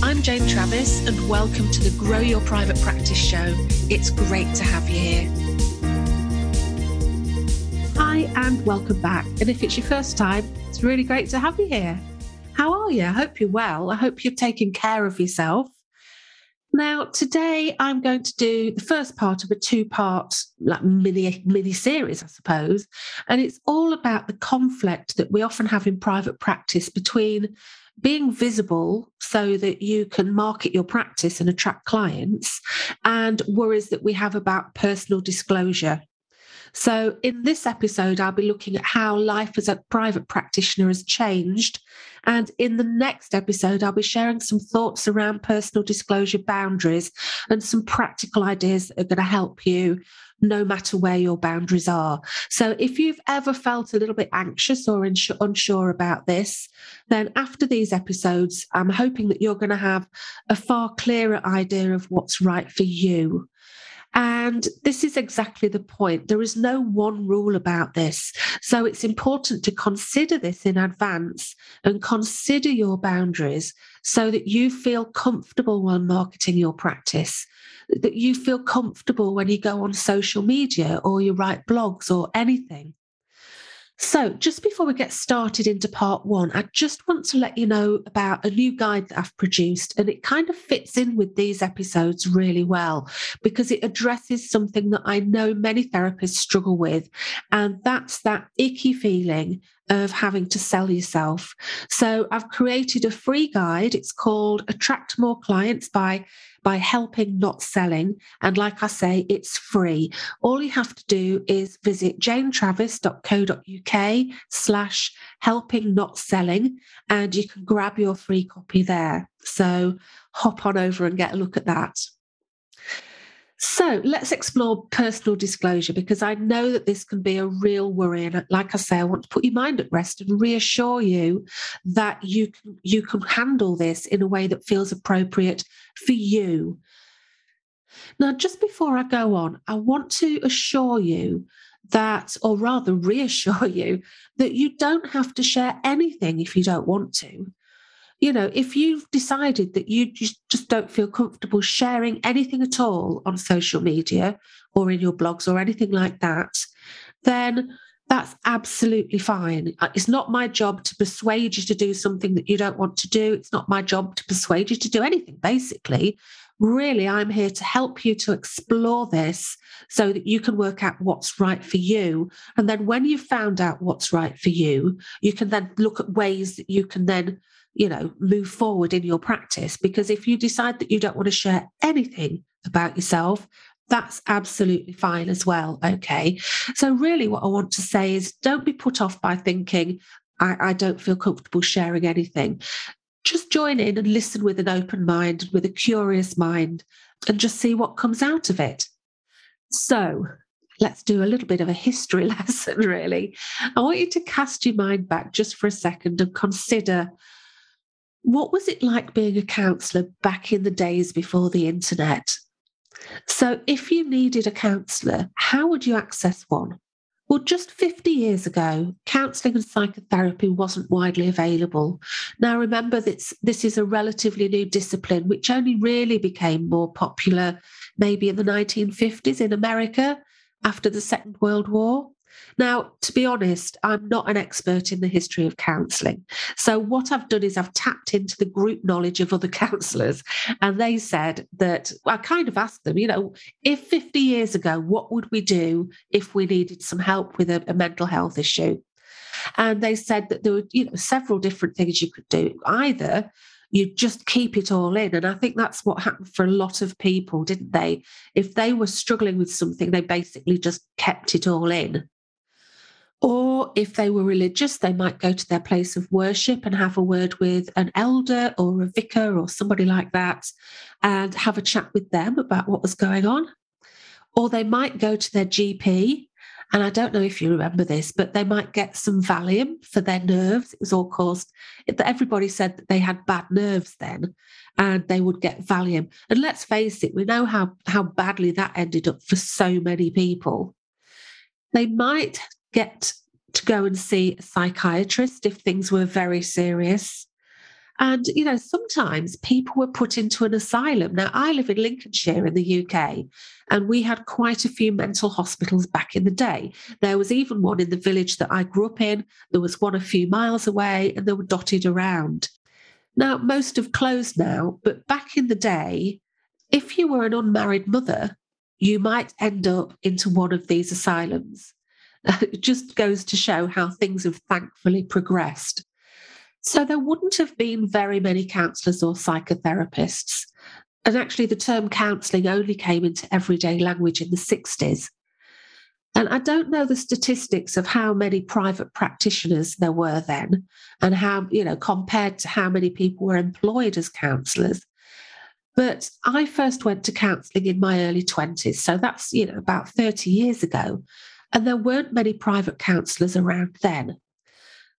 I'm Jane Travis, and welcome to the Grow Your Private Practice Show. It's great to have you here. Hi, and welcome back. And if it's your first time, it's really great to have you here. How are you? I hope you're well. I hope you're taking care of yourself. Now, today I'm going to do the first part of a two-part like mini mini series, I suppose, and it's all about the conflict that we often have in private practice between being visible so that you can market your practice and attract clients, and worries that we have about personal disclosure. So, in this episode, I'll be looking at how life as a private practitioner has changed. And in the next episode, I'll be sharing some thoughts around personal disclosure boundaries and some practical ideas that are going to help you no matter where your boundaries are. So, if you've ever felt a little bit anxious or unsure about this, then after these episodes, I'm hoping that you're going to have a far clearer idea of what's right for you. And this is exactly the point. There is no one rule about this. So it's important to consider this in advance and consider your boundaries so that you feel comfortable when marketing your practice, that you feel comfortable when you go on social media or you write blogs or anything. So, just before we get started into part one, I just want to let you know about a new guide that I've produced, and it kind of fits in with these episodes really well because it addresses something that I know many therapists struggle with, and that's that icky feeling of having to sell yourself. So I've created a free guide. It's called Attract More Clients by by helping not selling and like I say it's free. All you have to do is visit janetravis.co.uk slash helping not selling and you can grab your free copy there. So hop on over and get a look at that. So let's explore personal disclosure because I know that this can be a real worry. And like I say, I want to put your mind at rest and reassure you that you can, you can handle this in a way that feels appropriate for you. Now, just before I go on, I want to assure you that, or rather reassure you, that you don't have to share anything if you don't want to you know, if you've decided that you just don't feel comfortable sharing anything at all on social media or in your blogs or anything like that, then that's absolutely fine. Uh, it's not my job to persuade you to do something that you don't want to do. It's not my job to persuade you to do anything, basically. Really, I'm here to help you to explore this so that you can work out what's right for you. And then when you've found out what's right for you, you can then look at ways that you can then you know, move forward in your practice. Because if you decide that you don't want to share anything about yourself, that's absolutely fine as well. Okay. So, really, what I want to say is don't be put off by thinking, I, I don't feel comfortable sharing anything. Just join in and listen with an open mind, with a curious mind, and just see what comes out of it. So, let's do a little bit of a history lesson, really. I want you to cast your mind back just for a second and consider what was it like being a counsellor back in the days before the internet? So, if you needed a counsellor, how would you access one? Well, just 50 years ago, counselling and psychotherapy wasn't widely available. Now, remember that this is a relatively new discipline, which only really became more popular maybe in the 1950s in America after the Second World War. Now, to be honest, I'm not an expert in the history of counselling. So, what I've done is I've tapped into the group knowledge of other counsellors, and they said that I kind of asked them, you know, if 50 years ago, what would we do if we needed some help with a, a mental health issue? And they said that there were, you know, several different things you could do. Either you just keep it all in. And I think that's what happened for a lot of people, didn't they? If they were struggling with something, they basically just kept it all in. Or if they were religious, they might go to their place of worship and have a word with an elder or a vicar or somebody like that and have a chat with them about what was going on. Or they might go to their GP. And I don't know if you remember this, but they might get some Valium for their nerves. It was all caused, everybody said that they had bad nerves then and they would get Valium. And let's face it, we know how, how badly that ended up for so many people. They might get to go and see a psychiatrist if things were very serious. And, you know, sometimes people were put into an asylum. Now, I live in Lincolnshire in the UK, and we had quite a few mental hospitals back in the day. There was even one in the village that I grew up in, there was one a few miles away, and they were dotted around. Now, most have closed now, but back in the day, if you were an unmarried mother, you might end up into one of these asylums. It just goes to show how things have thankfully progressed. So there wouldn't have been very many counsellors or psychotherapists. And actually, the term counselling only came into everyday language in the 60s. And I don't know the statistics of how many private practitioners there were then and how, you know, compared to how many people were employed as counsellors. But I first went to counselling in my early 20s. So that's, you know, about 30 years ago. And there weren't many private counsellors around then.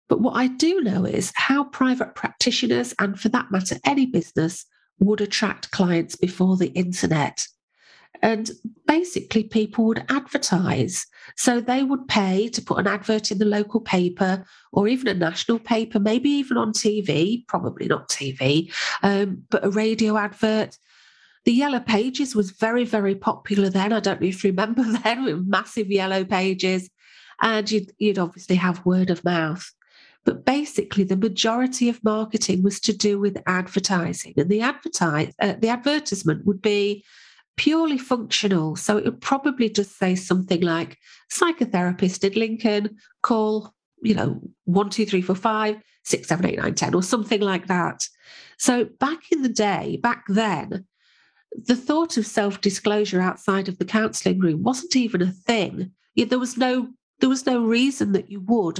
But what I do know is how private practitioners, and for that matter, any business, would attract clients before the internet. And basically, people would advertise. So they would pay to put an advert in the local paper or even a national paper, maybe even on TV, probably not TV, um, but a radio advert. The Yellow Pages was very, very popular then. I don't know if you remember then, with massive yellow pages. And you'd, you'd obviously have word of mouth. But basically, the majority of marketing was to do with advertising, and the advertise uh, the advertisement would be purely functional. So it would probably just say something like psychotherapist in Lincoln, call, you know, one, two, three, four, five, six, seven, eight, nine, ten, or something like that. So back in the day, back then, the thought of self-disclosure outside of the counselling room wasn't even a thing. There was no there was no reason that you would,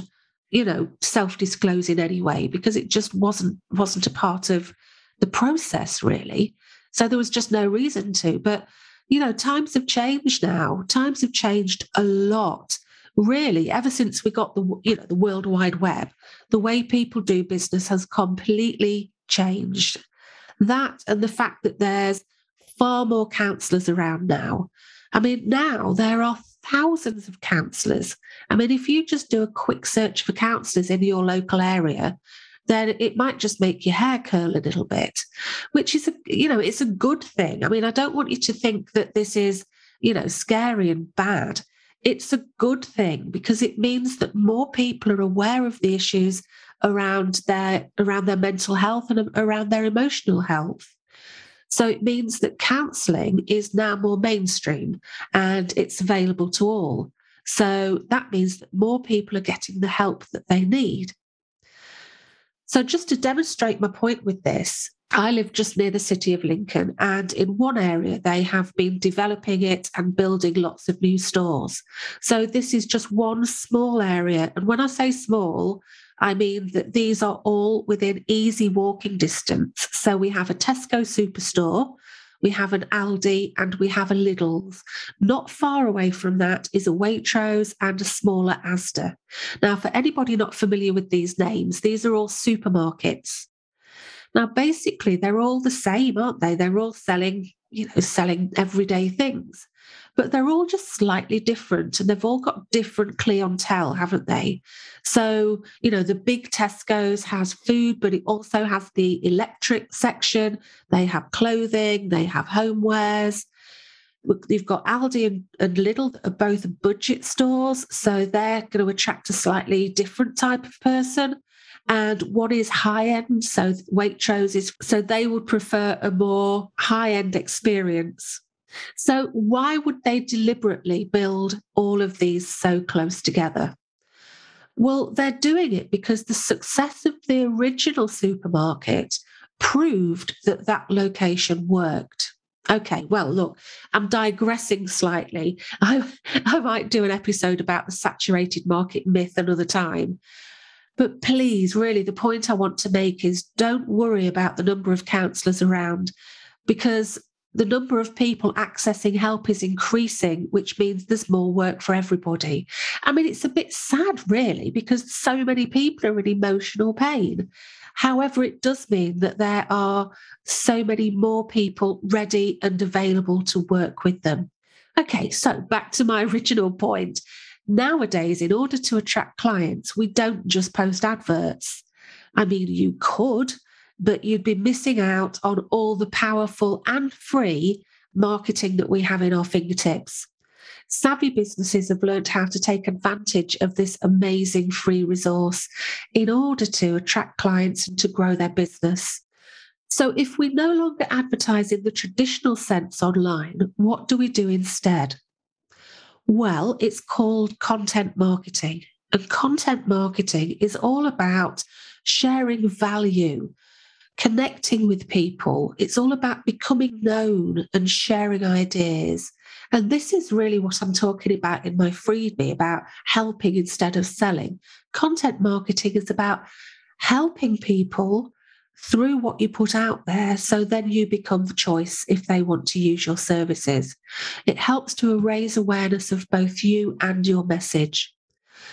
you know, self-disclose in any way because it just wasn't wasn't a part of the process really. So there was just no reason to. But you know, times have changed now. Times have changed a lot. Really, ever since we got the you know the World Wide Web, the way people do business has completely changed. That and the fact that there's far more counsellors around now. I mean, now there are thousands of counsellors. I mean, if you just do a quick search for counsellors in your local area, then it might just make your hair curl a little bit, which is, a, you know, it's a good thing. I mean, I don't want you to think that this is, you know, scary and bad. It's a good thing because it means that more people are aware of the issues around their around their mental health and around their emotional health. So it means that counselling is now more mainstream and it's available to all. So that means that more people are getting the help that they need. So, just to demonstrate my point with this, I live just near the city of Lincoln, and in one area, they have been developing it and building lots of new stores. So, this is just one small area. And when I say small, I mean that these are all within easy walking distance. So we have a Tesco superstore, we have an Aldi, and we have a Lidl's. Not far away from that is a Waitrose and a smaller Asda. Now, for anybody not familiar with these names, these are all supermarkets. Now, basically, they're all the same, aren't they? They're all selling, you know, selling everyday things but they're all just slightly different and they've all got different clientele, haven't they? So, you know, the big Tesco's has food, but it also has the electric section. They have clothing, they have homewares. You've got Aldi and, and Lidl that are both budget stores. So they're going to attract a slightly different type of person and one is high end. So Waitrose is so they would prefer a more high end experience. So, why would they deliberately build all of these so close together? Well, they're doing it because the success of the original supermarket proved that that location worked. Okay, well, look, I'm digressing slightly. I, I might do an episode about the saturated market myth another time. But please, really, the point I want to make is don't worry about the number of counsellors around because the number of people accessing help is increasing, which means there's more work for everybody. I mean, it's a bit sad, really, because so many people are in emotional pain. However, it does mean that there are so many more people ready and available to work with them. Okay, so back to my original point. Nowadays, in order to attract clients, we don't just post adverts. I mean, you could, but you'd be missing out on all the powerful and free marketing that we have in our fingertips. Savvy businesses have learned how to take advantage of this amazing free resource in order to attract clients and to grow their business. So, if we no longer advertise in the traditional sense online, what do we do instead? Well, it's called content marketing. And content marketing is all about sharing value, connecting with people. It's all about becoming known and sharing ideas. And this is really what I'm talking about in my freebie about helping instead of selling. Content marketing is about helping people through what you put out there. So then you become the choice if they want to use your services. It helps to raise awareness of both you and your message.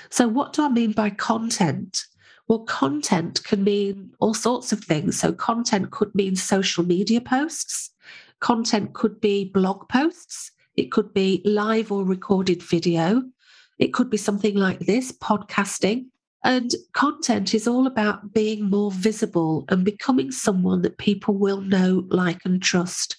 So, what do I mean by content? Well, content can mean all sorts of things. So, content could mean social media posts, content could be blog posts, it could be live or recorded video, it could be something like this podcasting, and content is all about being more visible and becoming someone that people will know, like, and trust.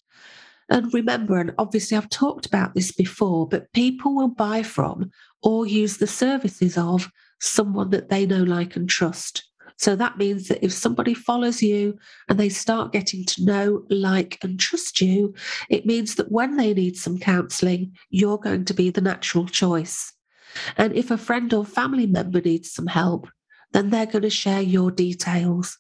And remember, and obviously I've talked about this before, but people will buy from or use the services of someone that they know, like, and trust. So that means that if somebody follows you and they start getting to know, like, and trust you, it means that when they need some counseling, you're going to be the natural choice. And if a friend or family member needs some help, then they're going to share your details.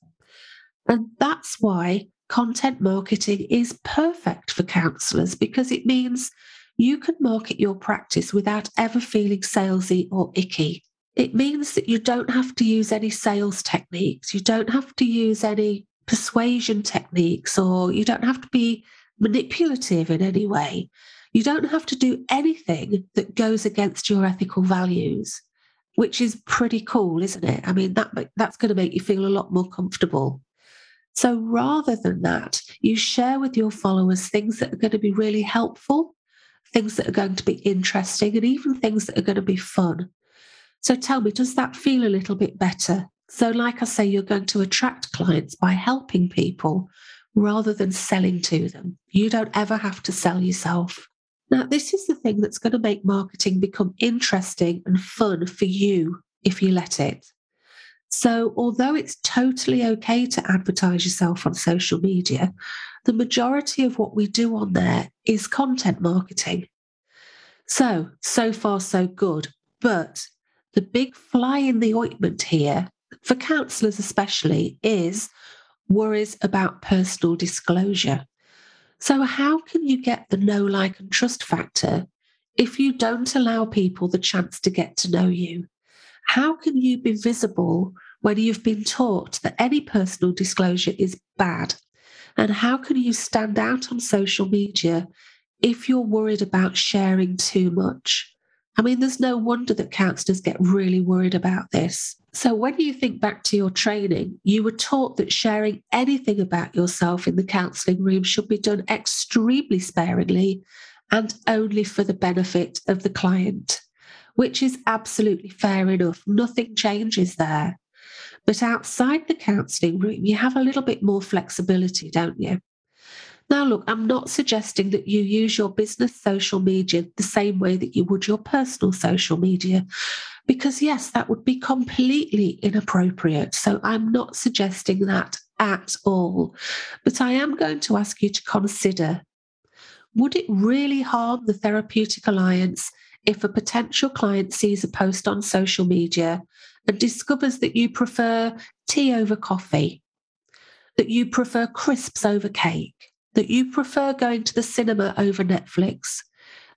And that's why content marketing is perfect for counselors because it means you can market your practice without ever feeling salesy or icky. It means that you don't have to use any sales techniques, you don't have to use any persuasion techniques, or you don't have to be manipulative in any way. You don't have to do anything that goes against your ethical values, which is pretty cool, isn't it? I mean, that that's going to make you feel a lot more comfortable. So rather than that, you share with your followers things that are going to be really helpful, things that are going to be interesting, and even things that are going to be fun. So tell me, does that feel a little bit better? So, like I say, you're going to attract clients by helping people rather than selling to them. You don't ever have to sell yourself. Now, this is the thing that's going to make marketing become interesting and fun for you if you let it. So, although it's totally okay to advertise yourself on social media, the majority of what we do on there is content marketing. So, so far, so good. But the big fly in the ointment here, for counsellors especially, is worries about personal disclosure. So, how can you get the know, like, and trust factor if you don't allow people the chance to get to know you? How can you be visible when you've been taught that any personal disclosure is bad? And how can you stand out on social media if you're worried about sharing too much? I mean, there's no wonder that counselors get really worried about this. So, when you think back to your training, you were taught that sharing anything about yourself in the counselling room should be done extremely sparingly and only for the benefit of the client, which is absolutely fair enough. Nothing changes there. But outside the counselling room, you have a little bit more flexibility, don't you? Now, look, I'm not suggesting that you use your business social media the same way that you would your personal social media, because yes, that would be completely inappropriate. So I'm not suggesting that at all. But I am going to ask you to consider would it really harm the therapeutic alliance if a potential client sees a post on social media and discovers that you prefer tea over coffee, that you prefer crisps over cake? That you prefer going to the cinema over Netflix,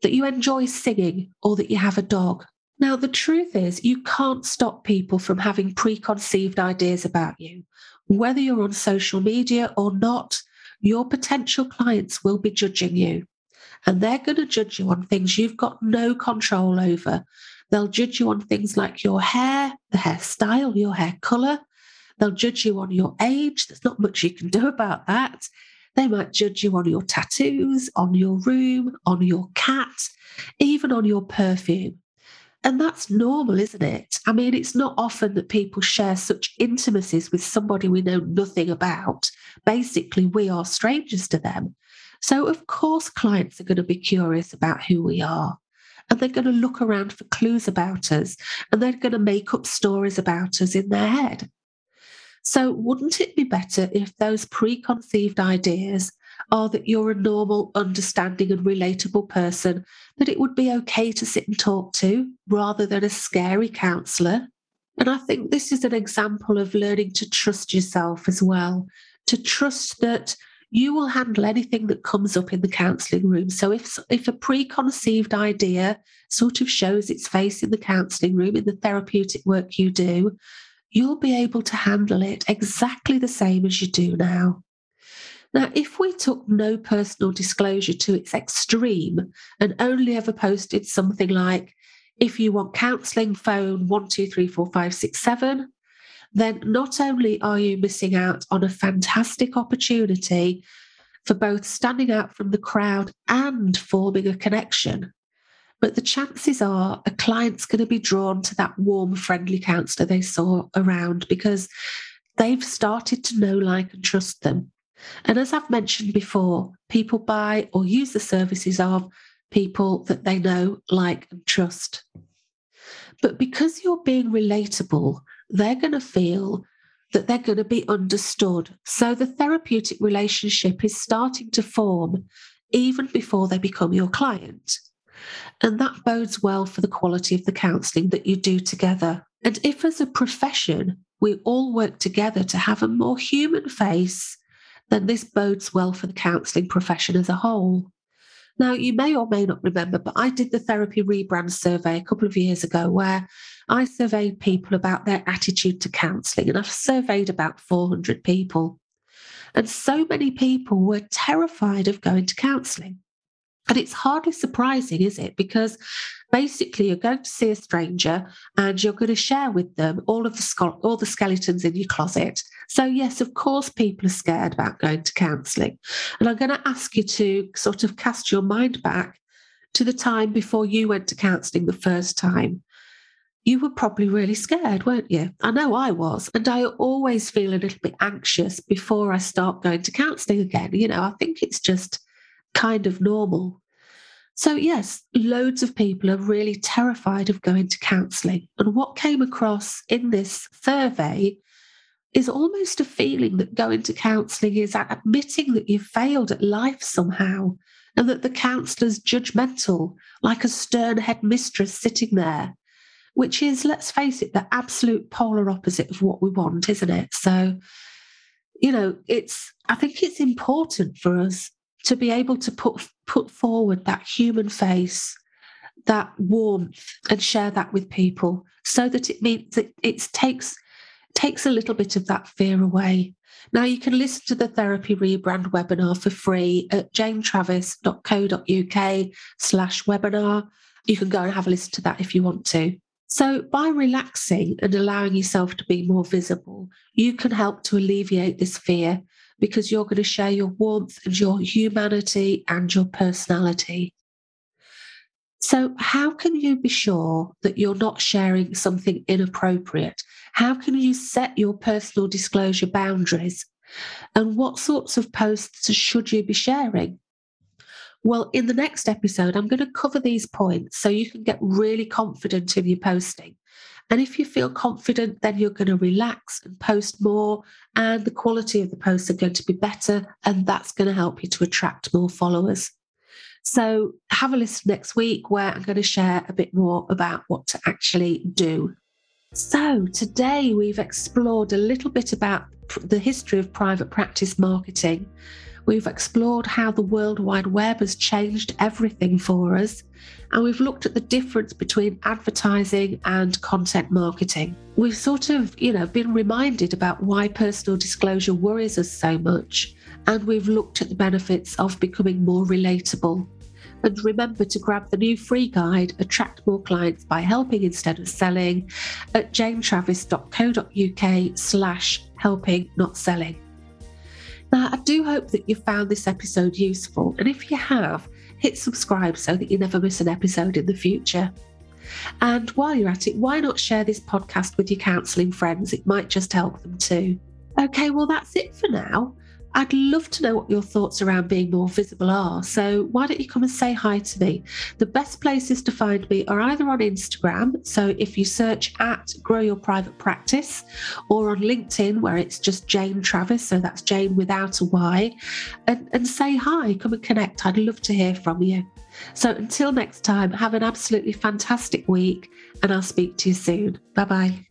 that you enjoy singing, or that you have a dog. Now, the truth is, you can't stop people from having preconceived ideas about you. Whether you're on social media or not, your potential clients will be judging you. And they're going to judge you on things you've got no control over. They'll judge you on things like your hair, the hairstyle, your hair color. They'll judge you on your age. There's not much you can do about that. They might judge you on your tattoos, on your room, on your cat, even on your perfume. And that's normal, isn't it? I mean, it's not often that people share such intimacies with somebody we know nothing about. Basically, we are strangers to them. So, of course, clients are going to be curious about who we are. And they're going to look around for clues about us and they're going to make up stories about us in their head. So, wouldn't it be better if those preconceived ideas are that you're a normal, understanding, and relatable person, that it would be okay to sit and talk to rather than a scary counsellor. And I think this is an example of learning to trust yourself as well, to trust that you will handle anything that comes up in the counselling room. So if if a preconceived idea sort of shows its face in the counselling room in the therapeutic work you do, you'll be able to handle it exactly the same as you do now. Now, if we took no personal disclosure to its extreme and only ever posted something like, if you want counselling, phone 123457, then not only are you missing out on a fantastic opportunity for both standing out from the crowd and forming a connection, but the chances are a client's going to be drawn to that warm, friendly counsellor they saw around because they've started to know, like, and trust them. And as I've mentioned before, people buy or use the services of people that they know, like, and trust. But because you're being relatable, they're going to feel that they're going to be understood. So the therapeutic relationship is starting to form even before they become your client. And that bodes well for the quality of the counselling that you do together. And if, as a profession, we all work together to have a more human face then this bodes well for the counselling profession as a whole. Now, you may or may not remember, but I did the therapy rebrand survey a couple of years ago where I surveyed people about their attitude to counselling, and I've surveyed about 400 people. And so many people were terrified of going to counselling. And it's hardly surprising, is it? Because basically you're going to see a stranger and you're going to share with them all of the all the skeletons in your closet. So yes, of course, people are scared about going to counselling. And I'm going to ask you to sort of cast your mind back to the time before you went to counselling the first time. You were probably really scared, weren't you? I know I was. And I always feel a little bit anxious before I start going to counselling again. You know, I think it's just kind of normal. So, yes, loads of people are really terrified of going to counselling. And what came across in this survey is almost a feeling that going to counselling is admitting that you've failed at life somehow and that the counsellor's judgmental, like a stern headmistress sitting there, which is, let's face it, the absolute polar opposite of what we want, isn't it? So, you know, it's, I think it's important for us to be able to put put forward that human face that warmth and share that with people so that it means that it takes takes a little bit of that fear away. Now you can listen to the therapy rebrand webinar for free at janetravis.co.uk slash webinar. You can go and have a listen to that if you want to. So by relaxing and allowing yourself to be more visible you can help to alleviate this fear because you're going to share your warmth and your humanity and your personality. So, how can you be sure that you're not sharing something inappropriate? How can you set your personal disclosure boundaries? And what sorts of posts should you be sharing? Well, in the next episode, I'm going to cover these points so you can get really confident in your posting. And if you feel confident, then you're going to relax and post more, and the quality of the posts are going to be better, and that's going to help you to attract more followers. So, have a listen next week where I'm going to share a bit more about what to actually do. So, today we've explored a little bit about the history of private practice marketing. We've explored how the World Wide Web has changed everything for us. And we've looked at the difference between advertising and content marketing. We've sort of, you know, been reminded about why personal disclosure worries us so much. And we've looked at the benefits of becoming more relatable. And remember to grab the new free guide, Attract More Clients by Helping Instead of Selling, at janetravis.co.uk slash helping not selling. Now, I do hope that you found this episode useful, and if you have, hit subscribe so that you never miss an episode in the future. And while you're at it, why not share this podcast with your counselling friends? It might just help them too. Okay, well, that's it for now. I'd love to know what your thoughts around being more visible are. So why don't you come and say hi to me? The best places to find me are either on Instagram. So if you search at Grow Your Private Practice, or on LinkedIn, where it's just Jane Travis. So that's Jane without a Y. And, and say hi, come and connect. I'd love to hear from you. So until next time, have an absolutely fantastic week, and I'll speak to you soon. Bye bye.